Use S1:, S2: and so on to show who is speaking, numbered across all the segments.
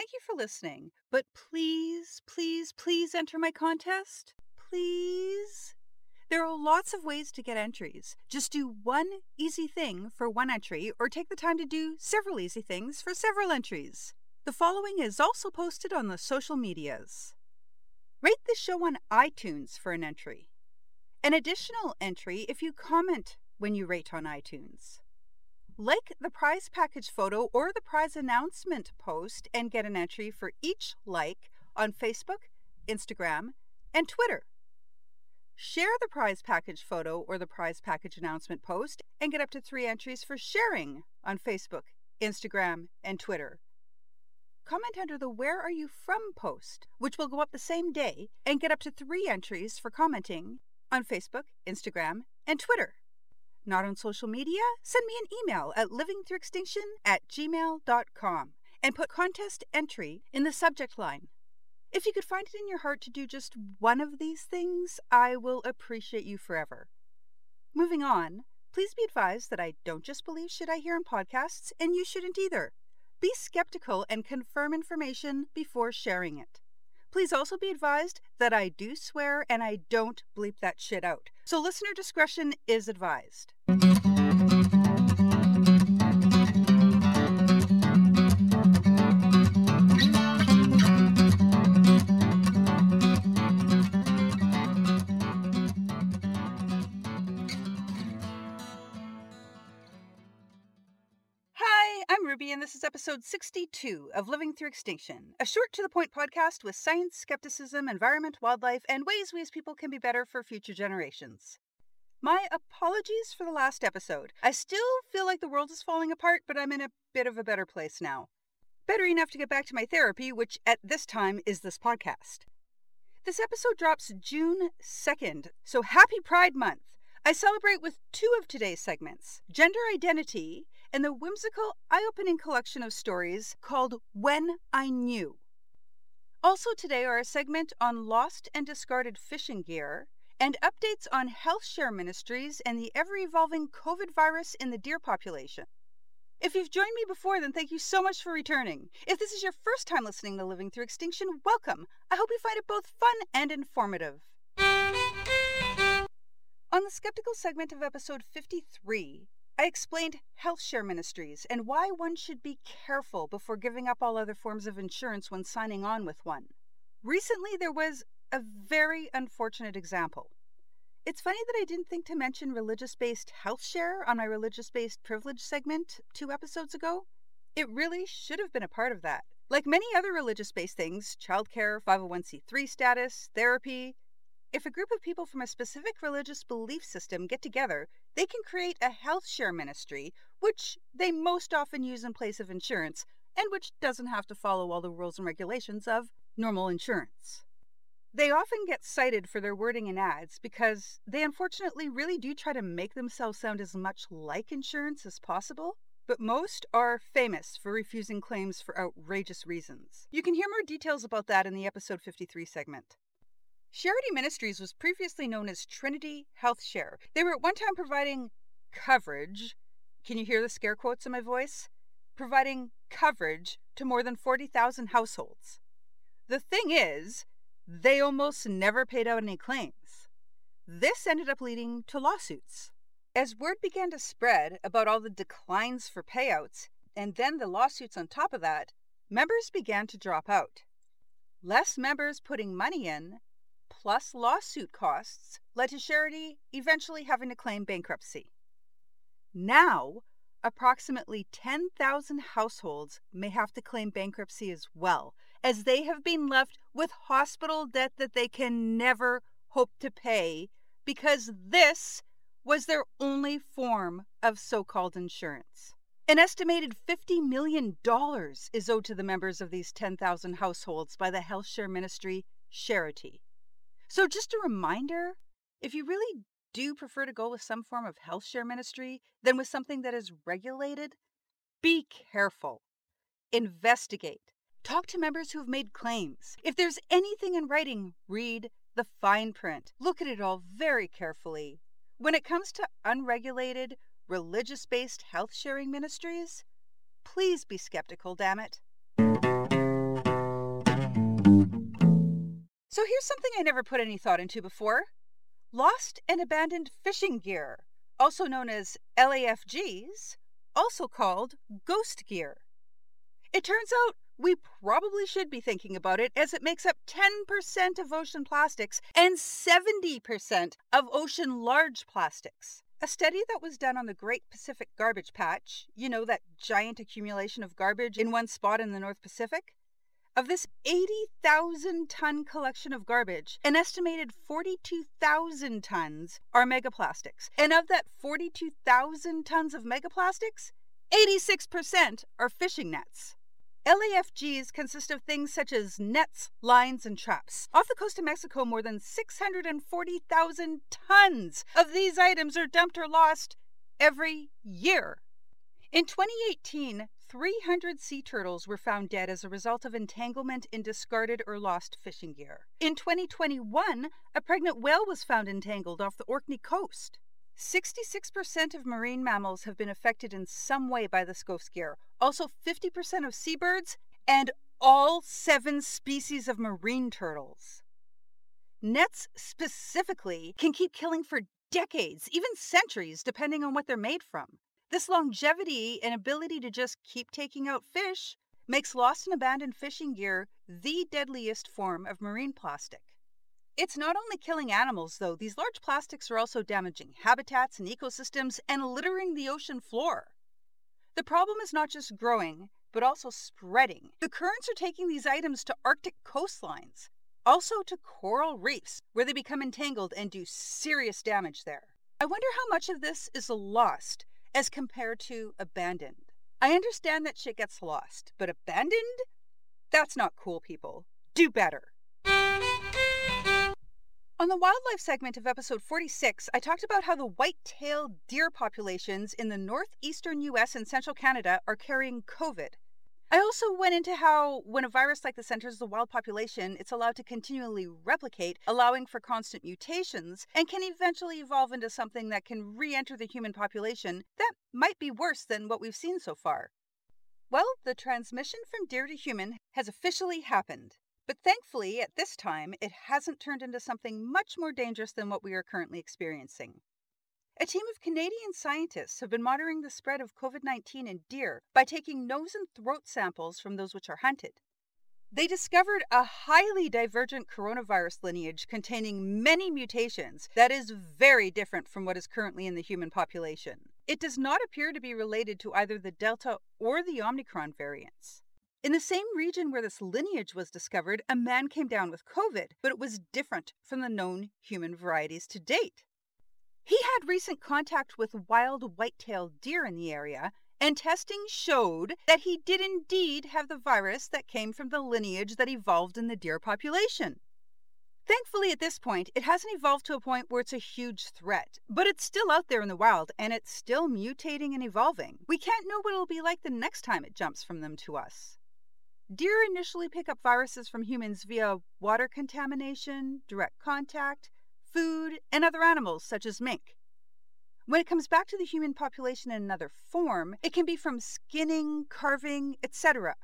S1: Thank you for listening. But please, please, please enter my contest. Please. There are lots of ways to get entries. Just do one easy thing for one entry, or take the time to do several easy things for several entries. The following is also posted on the social medias. Rate the show on iTunes for an entry. An additional entry if you comment when you rate on iTunes. Like the prize package photo or the prize announcement post and get an entry for each like on Facebook, Instagram, and Twitter. Share the prize package photo or the prize package announcement post and get up to three entries for sharing on Facebook, Instagram, and Twitter. Comment under the Where Are You From post, which will go up the same day, and get up to three entries for commenting on Facebook, Instagram, and Twitter. Not on social media? Send me an email at livingthroughextinction at gmail.com and put contest entry in the subject line. If you could find it in your heart to do just one of these things, I will appreciate you forever. Moving on, please be advised that I don't just believe shit I hear in podcasts, and you shouldn't either. Be skeptical and confirm information before sharing it. Please also be advised that I do swear and I don't bleep that shit out. So listener discretion is advised. Episode 62 of Living Through Extinction, a short to the point podcast with science, skepticism, environment, wildlife, and ways we as people can be better for future generations. My apologies for the last episode. I still feel like the world is falling apart, but I'm in a bit of a better place now. Better enough to get back to my therapy, which at this time is this podcast. This episode drops June 2nd, so happy Pride Month! I celebrate with two of today's segments gender identity and the whimsical, eye opening collection of stories called When I Knew. Also, today are a segment on lost and discarded fishing gear and updates on Health Share Ministries and the ever evolving COVID virus in the deer population. If you've joined me before, then thank you so much for returning. If this is your first time listening to Living Through Extinction, welcome. I hope you find it both fun and informative. On the skeptical segment of episode 53, I explained Health Share Ministries and why one should be careful before giving up all other forms of insurance when signing on with one. Recently, there was a very unfortunate example. It's funny that I didn't think to mention religious based health share on my religious based privilege segment two episodes ago. It really should have been a part of that. Like many other religious based things, childcare, 501c3 status, therapy, if a group of people from a specific religious belief system get together, they can create a health share ministry, which they most often use in place of insurance, and which doesn't have to follow all the rules and regulations of normal insurance. They often get cited for their wording in ads because they unfortunately really do try to make themselves sound as much like insurance as possible, but most are famous for refusing claims for outrageous reasons. You can hear more details about that in the episode 53 segment. Sharity Ministries was previously known as Trinity Health Share. They were at one time providing coverage. Can you hear the scare quotes in my voice? Providing coverage to more than 40,000 households. The thing is, they almost never paid out any claims. This ended up leading to lawsuits. As word began to spread about all the declines for payouts, and then the lawsuits on top of that, members began to drop out. Less members putting money in plus lawsuit costs led to Sharity eventually having to claim bankruptcy. Now, approximately 10,000 households may have to claim bankruptcy as well, as they have been left with hospital debt that they can never hope to pay because this was their only form of so called insurance. An estimated $50 million is owed to the members of these 10,000 households by the Health Share Ministry Sharity. So, just a reminder if you really do prefer to go with some form of health share ministry than with something that is regulated, be careful. Investigate. Talk to members who have made claims. If there's anything in writing, read the fine print. Look at it all very carefully. When it comes to unregulated, religious based health sharing ministries, please be skeptical, damn it. So here's something I never put any thought into before lost and abandoned fishing gear, also known as LAFGs, also called ghost gear. It turns out we probably should be thinking about it as it makes up 10% of ocean plastics and 70% of ocean large plastics. A study that was done on the Great Pacific Garbage Patch, you know, that giant accumulation of garbage in one spot in the North Pacific, of this 80,000 ton collection of garbage, an estimated 42,000 tons are megaplastics. And of that 42,000 tons of megaplastics, 86% are fishing nets. LAFGs consist of things such as nets, lines, and traps. Off the coast of Mexico, more than 640,000 tons of these items are dumped or lost every year. In 2018, 300 sea turtles were found dead as a result of entanglement in discarded or lost fishing gear. In 2021, a pregnant whale was found entangled off the Orkney coast. 66% of marine mammals have been affected in some way by the ghost gear, also 50% of seabirds, and all seven species of marine turtles. Nets specifically can keep killing for decades, even centuries, depending on what they're made from. This longevity and ability to just keep taking out fish makes lost and abandoned fishing gear the deadliest form of marine plastic. It's not only killing animals, though, these large plastics are also damaging habitats and ecosystems and littering the ocean floor. The problem is not just growing, but also spreading. The currents are taking these items to Arctic coastlines, also to coral reefs, where they become entangled and do serious damage there. I wonder how much of this is lost as compared to abandoned. I understand that shit gets lost, but abandoned? That's not cool, people. Do better. On the wildlife segment of episode 46, I talked about how the white tailed deer populations in the northeastern US and central Canada are carrying COVID. I also went into how, when a virus like this enters the wild population, it's allowed to continually replicate, allowing for constant mutations, and can eventually evolve into something that can re enter the human population that might be worse than what we've seen so far. Well, the transmission from deer to human has officially happened. But thankfully, at this time, it hasn't turned into something much more dangerous than what we are currently experiencing. A team of Canadian scientists have been monitoring the spread of COVID 19 in deer by taking nose and throat samples from those which are hunted. They discovered a highly divergent coronavirus lineage containing many mutations that is very different from what is currently in the human population. It does not appear to be related to either the Delta or the Omicron variants. In the same region where this lineage was discovered, a man came down with COVID, but it was different from the known human varieties to date. He had recent contact with wild white tailed deer in the area, and testing showed that he did indeed have the virus that came from the lineage that evolved in the deer population. Thankfully, at this point, it hasn't evolved to a point where it's a huge threat, but it's still out there in the wild and it's still mutating and evolving. We can't know what it'll be like the next time it jumps from them to us. Deer initially pick up viruses from humans via water contamination, direct contact, food, and other animals such as mink. When it comes back to the human population in another form, it can be from skinning, carving, etc.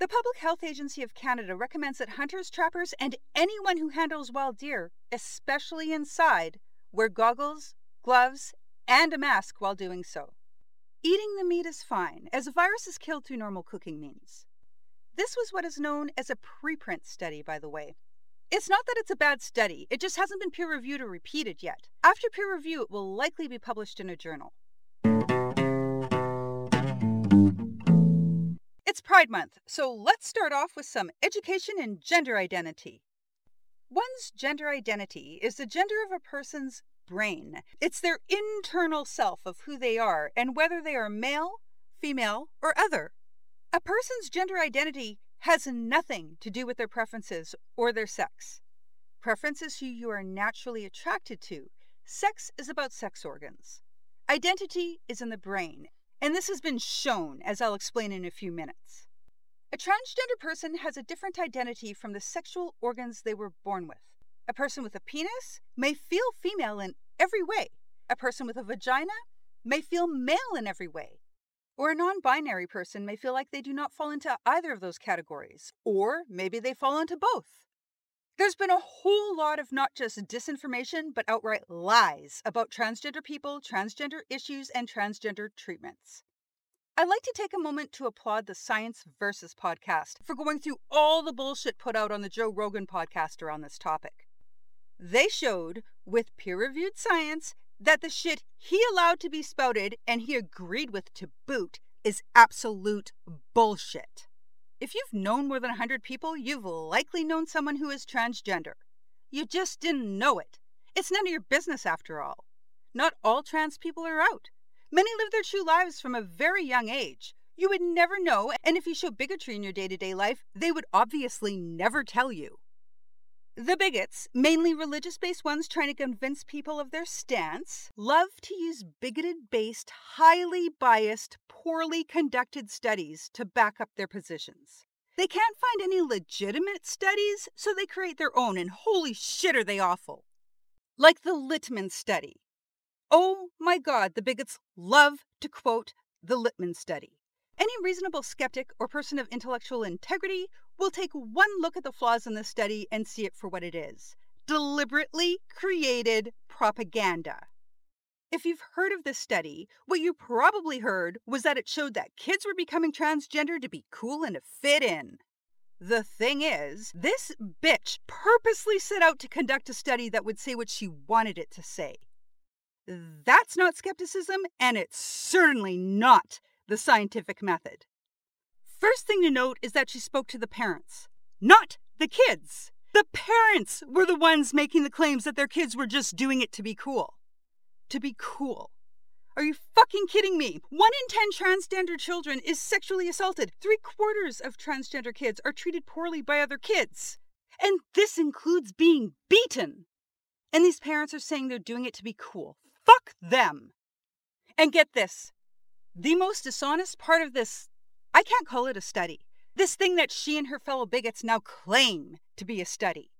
S1: The Public Health Agency of Canada recommends that hunters, trappers, and anyone who handles wild deer, especially inside, wear goggles, gloves, and a mask while doing so. Eating the meat is fine, as a virus is killed through normal cooking means. This was what is known as a preprint study, by the way. It's not that it's a bad study, it just hasn't been peer reviewed or repeated yet. After peer review, it will likely be published in a journal. It's Pride Month, so let's start off with some education in gender identity. One's gender identity is the gender of a person's brain. It's their internal self of who they are and whether they are male, female, or other. A person's gender identity has nothing to do with their preferences or their sex. Preference is who you are naturally attracted to. Sex is about sex organs. Identity is in the brain, and this has been shown, as I'll explain in a few minutes. A transgender person has a different identity from the sexual organs they were born with. A person with a penis may feel female in every way. A person with a vagina may feel male in every way Or a non binary person may feel like they do not fall into either of those categories, or maybe they fall into both. There's been a whole lot of not just disinformation, but outright lies about transgender people, transgender issues, and transgender treatments. I'd like to take a moment to applaud the Science Versus podcast for going through all the bullshit put out on the Joe Rogan podcast around this topic. They showed, with peer reviewed science, that the shit he allowed to be spouted and he agreed with to boot is absolute bullshit. If you've known more than 100 people, you've likely known someone who is transgender. You just didn't know it. It's none of your business after all. Not all trans people are out. Many live their true lives from a very young age. You would never know, and if you show bigotry in your day to day life, they would obviously never tell you. The bigots, mainly religious based ones trying to convince people of their stance, love to use bigoted based, highly biased, poorly conducted studies to back up their positions. They can't find any legitimate studies, so they create their own, and holy shit, are they awful! Like the Littman study, Oh my God, the bigots love to quote the Littman study. Any reasonable skeptic or person of intellectual integrity will take one look at the flaws in this study and see it for what it is deliberately created propaganda. If you've heard of this study, what you probably heard was that it showed that kids were becoming transgender to be cool and to fit in. The thing is, this bitch purposely set out to conduct a study that would say what she wanted it to say. That's not skepticism, and it's certainly not the scientific method. First thing to note is that she spoke to the parents, not the kids. The parents were the ones making the claims that their kids were just doing it to be cool. To be cool. Are you fucking kidding me? One in ten transgender children is sexually assaulted. Three quarters of transgender kids are treated poorly by other kids. And this includes being beaten. And these parents are saying they're doing it to be cool. Fuck them. And get this the most dishonest part of this, I can't call it a study. This thing that she and her fellow bigots now claim to be a study.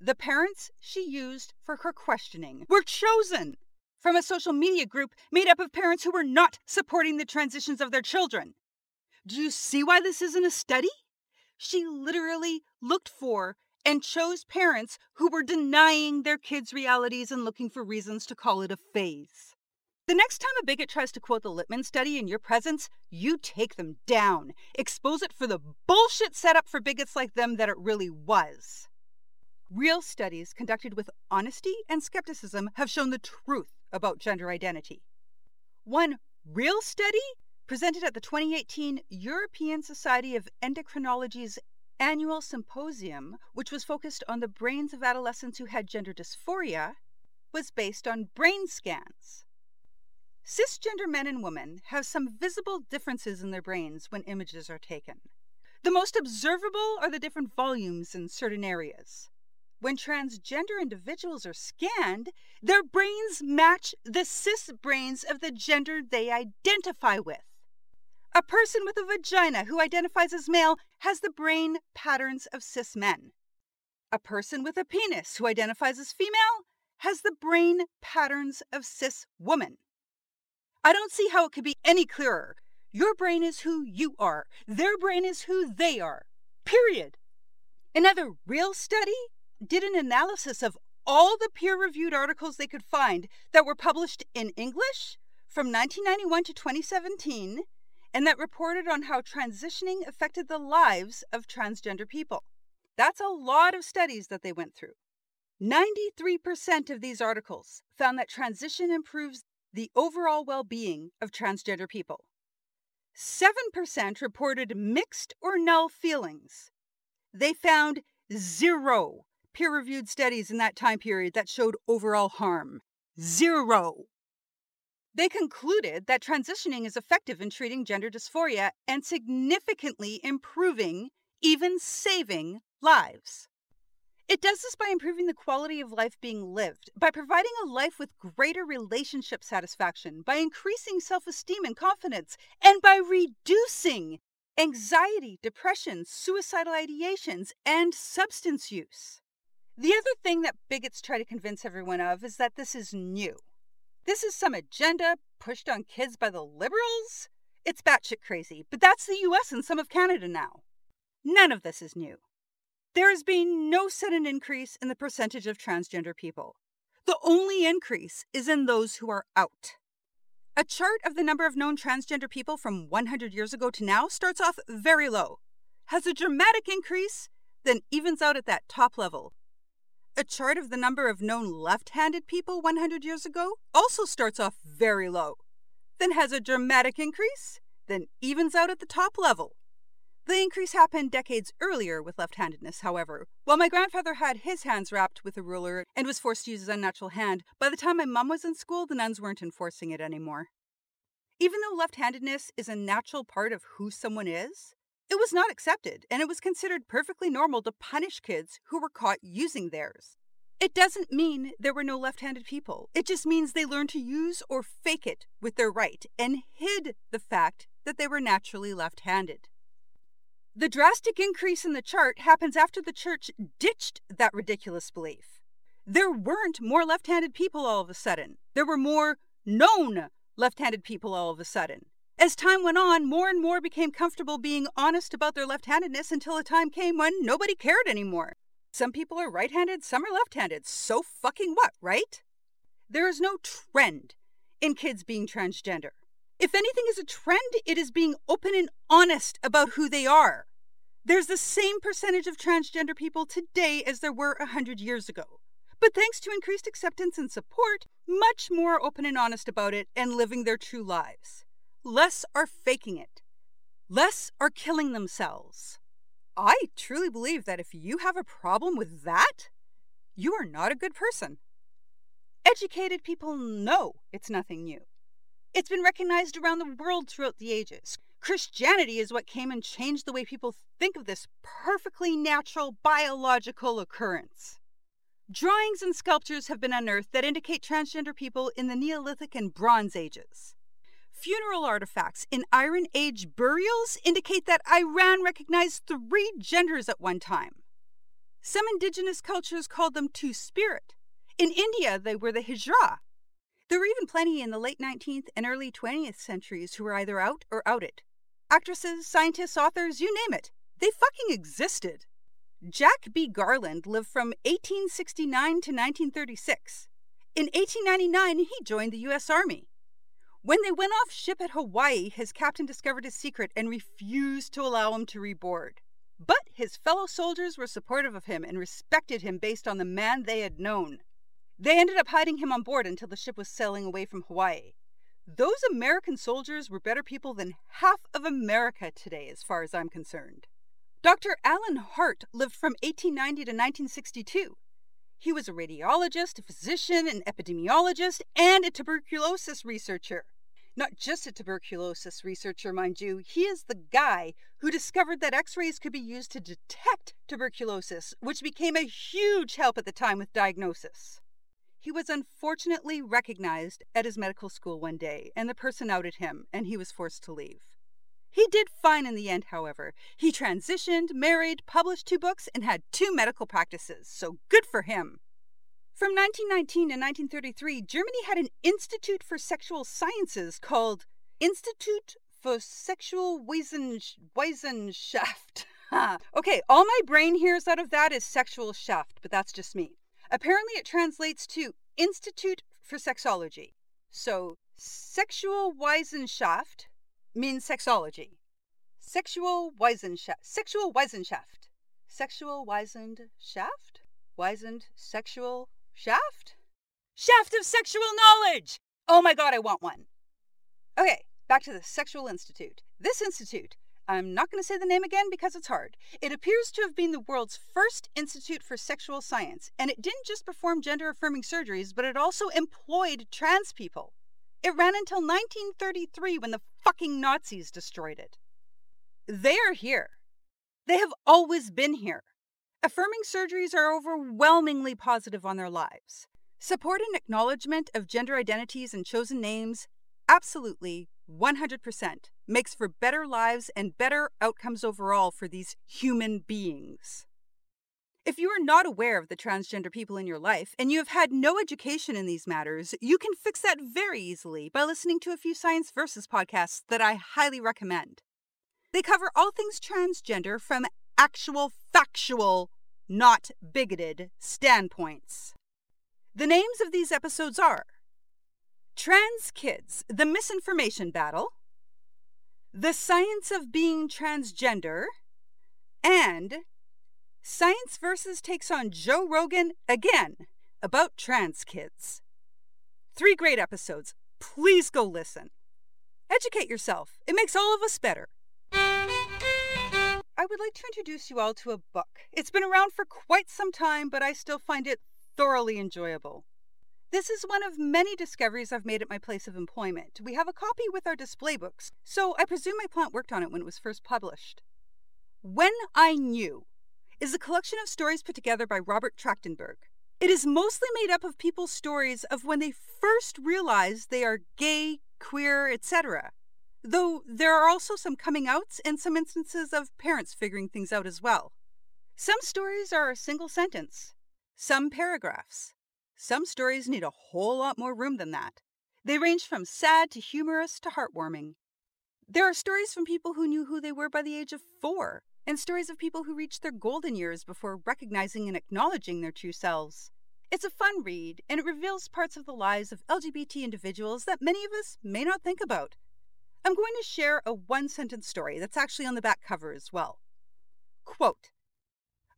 S1: The parents she used for her questioning were chosen from a social media group made up of parents who were not supporting the transitions of their children. Do you see why this isn't a study? She literally looked for and chose parents who were denying their kids' realities and looking for reasons to call it a phase. The next time a bigot tries to quote the Littman study in your presence, you take them down. Expose it for the bullshit setup for bigots like them that it really was. Real studies conducted with honesty and skepticism have shown the truth about gender identity. One real study presented at the 2018 European Society of Endocrinology's annual symposium, which was focused on the brains of adolescents who had gender dysphoria, was based on brain scans. Cisgender men and women have some visible differences in their brains when images are taken. The most observable are the different volumes in certain areas. When transgender individuals are scanned, their brains match the cis brains of the gender they identify with. A person with a vagina who identifies as male has the brain patterns of cis men. A person with a penis who identifies as female has the brain patterns of cis woman. I don't see how it could be any clearer. Your brain is who you are, their brain is who they are. Period. Another real study did an analysis of all the peer reviewed articles they could find that were published in English from 1991 to 2017 and that reported on how transitioning affected the lives of transgender people. That's a lot of studies that they went through. 93% of these articles found that transition improves the overall well being of transgender people. 7% reported mixed or null feelings. They found zero peer reviewed studies in that time period that showed overall harm. Zero. They concluded that transitioning is effective in treating gender dysphoria and significantly improving, even saving, lives. It does this by improving the quality of life being lived, by providing a life with greater relationship satisfaction, by increasing self esteem and confidence, and by reducing anxiety, depression, suicidal ideations, and substance use. The other thing that bigots try to convince everyone of is that this is new. This is some agenda pushed on kids by the liberals? It's batshit crazy, but that's the US and some of Canada now. None of this is new. There has been no sudden increase in the percentage of transgender people. The only increase is in those who are out. A chart of the number of known transgender people from 100 years ago to now starts off very low, has a dramatic increase, then evens out at that top level. A chart of the number of known left handed people 100 years ago also starts off very low, then has a dramatic increase, then evens out at the top level. The increase happened decades earlier with left handedness, however. While my grandfather had his hands wrapped with a ruler and was forced to use his unnatural hand, by the time my mum was in school, the nuns weren't enforcing it anymore. Even though left handedness is a natural part of who someone is, it was not accepted, and it was considered perfectly normal to punish kids who were caught using theirs. It doesn't mean there were no left handed people. It just means they learned to use or fake it with their right and hid the fact that they were naturally left handed. The drastic increase in the chart happens after the church ditched that ridiculous belief. There weren't more left handed people all of a sudden. There were more known left handed people all of a sudden. As time went on, more and more became comfortable being honest about their left handedness until a time came when nobody cared anymore. Some people are right handed, some are left handed. So fucking what, right? There is no trend in kids being transgender. If anything is a trend, it is being open and honest about who they are. There's the same percentage of transgender people today as there were a hundred years ago. But thanks to increased acceptance and support, much more open and honest about it and living their true lives. Less are faking it. Less are killing themselves. I truly believe that if you have a problem with that, you are not a good person. Educated people know it's nothing new. It's been recognized around the world throughout the ages. Christianity is what came and changed the way people think of this perfectly natural biological occurrence. Drawings and sculptures have been unearthed that indicate transgender people in the Neolithic and Bronze Ages. Funeral artifacts in Iron Age burials indicate that Iran recognized three genders at one time. Some indigenous cultures called them two spirit. In India, they were the Hijra, there were even plenty in the late 19th and early 20th centuries who were either out or outed. Actresses, scientists, authors, you name it. They fucking existed. Jack B. Garland lived from 1869 to 1936. In 1899, he joined the U.S. Army. When they went off ship at Hawaii, his captain discovered his secret and refused to allow him to reboard. But his fellow soldiers were supportive of him and respected him based on the man they had known. They ended up hiding him on board until the ship was sailing away from Hawaii. Those American soldiers were better people than half of America today, as far as I'm concerned. Dr. Alan Hart lived from 1890 to 1962. He was a radiologist, a physician, an epidemiologist, and a tuberculosis researcher. Not just a tuberculosis researcher, mind you, he is the guy who discovered that x rays could be used to detect tuberculosis, which became a huge help at the time with diagnosis. He was unfortunately recognized at his medical school one day, and the person outed him, and he was forced to leave. He did fine in the end, however. He transitioned, married, published two books, and had two medical practices, so good for him. From 1919 to 1933, Germany had an Institute for Sexual Sciences called Institute Institut für Sexualwissenschaft. okay, all my brain hears out of that is sexual shaft, but that's just me. Apparently, it translates to Institute for Sexology. So, sexual Wissenschaft means sexology. Sexual Wissenschaft. Sexual Wissenschaft. Sexual Wissenschaft? Wizened sexual shaft? Shaft of sexual knowledge! Oh my god, I want one. Okay, back to the Sexual Institute. This institute I'm not going to say the name again because it's hard. It appears to have been the world's first institute for sexual science, and it didn't just perform gender affirming surgeries, but it also employed trans people. It ran until 1933 when the fucking Nazis destroyed it. They are here. They have always been here. Affirming surgeries are overwhelmingly positive on their lives. Support and acknowledgement of gender identities and chosen names, absolutely 100% makes for better lives and better outcomes overall for these human beings. If you are not aware of the transgender people in your life and you have had no education in these matters, you can fix that very easily by listening to a few Science Versus podcasts that I highly recommend. They cover all things transgender from actual, factual, not bigoted standpoints. The names of these episodes are Trans Kids, The Misinformation Battle, The Science of Being Transgender, and Science Versus takes on Joe Rogan again about trans kids. Three great episodes. Please go listen. Educate yourself, it makes all of us better. I would like to introduce you all to a book. It's been around for quite some time, but I still find it thoroughly enjoyable. This is one of many discoveries I've made at my place of employment. We have a copy with our display books, so I presume my plant worked on it when it was first published. When I Knew is a collection of stories put together by Robert Trachtenberg. It is mostly made up of people's stories of when they first realized they are gay, queer, etc. Though there are also some coming outs and some instances of parents figuring things out as well. Some stories are a single sentence, some paragraphs. Some stories need a whole lot more room than that. They range from sad to humorous to heartwarming. There are stories from people who knew who they were by the age of four, and stories of people who reached their golden years before recognizing and acknowledging their true selves. It's a fun read, and it reveals parts of the lives of LGBT individuals that many of us may not think about. I'm going to share a one sentence story that's actually on the back cover as well. Quote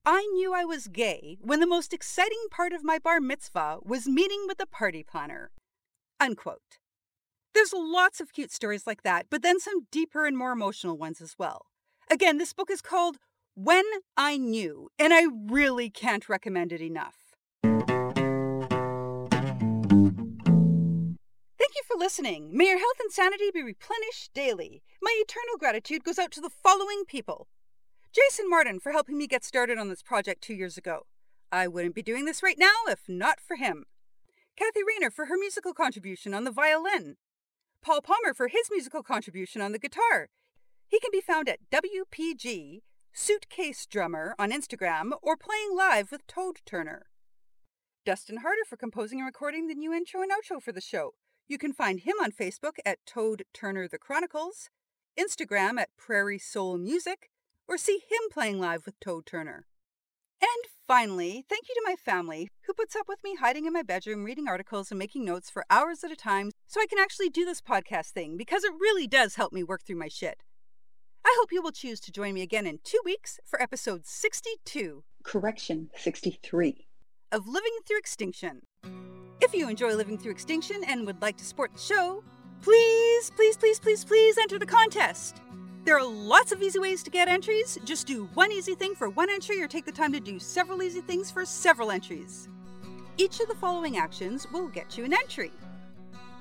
S1: I knew I was gay when the most exciting part of my bar mitzvah was meeting with the party planner. Unquote. There's lots of cute stories like that, but then some deeper and more emotional ones as well. Again, this book is called When I Knew, and I really can't recommend it enough. Thank you for listening. May your health and sanity be replenished daily. My eternal gratitude goes out to the following people Jason Martin for helping me get started on this project two years ago. I wouldn't be doing this right now if not for him. Kathy Rayner for her musical contribution on the violin. Paul Palmer for his musical contribution on the guitar. He can be found at WPG Suitcase Drummer on Instagram or playing live with Toad Turner. Dustin Harder for composing and recording the new intro and outro for the show. You can find him on Facebook at Toad Turner The Chronicles, Instagram at Prairie Soul Music, or see him playing live with Toad Turner. And finally, thank you to my family who puts up with me hiding in my bedroom reading articles and making notes for hours at a time so I can actually do this podcast thing because it really does help me work through my shit. I hope you will choose to join me again in two weeks for episode 62.
S2: Correction 63.
S1: Of Living Through Extinction. If you enjoy Living Through Extinction and would like to support the show, please, please, please, please, please enter the contest. There are lots of easy ways to get entries. Just do one easy thing for one entry or take the time to do several easy things for several entries. Each of the following actions will get you an entry.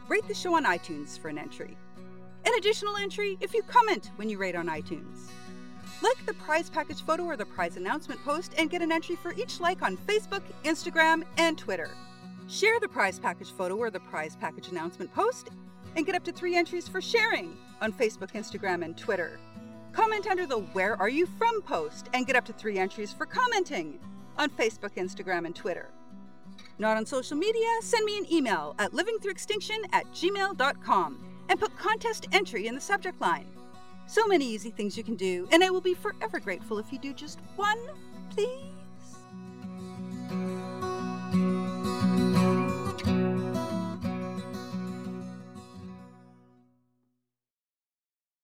S1: Rate the show on iTunes for an entry an additional entry if you comment when you rate on iTunes. Like the prize package photo or the prize announcement post and get an entry for each like on Facebook, Instagram, and Twitter. Share the prize package photo or the prize package announcement post and get up to three entries for sharing on Facebook, Instagram, and Twitter. Comment under the Where Are You From post and get up to three entries for commenting on Facebook, Instagram, and Twitter. Not on social media? Send me an email at livingthroughextinction at gmail.com and put contest entry in the subject line. So many easy things you can do, and I will be forever grateful if you do just one, please.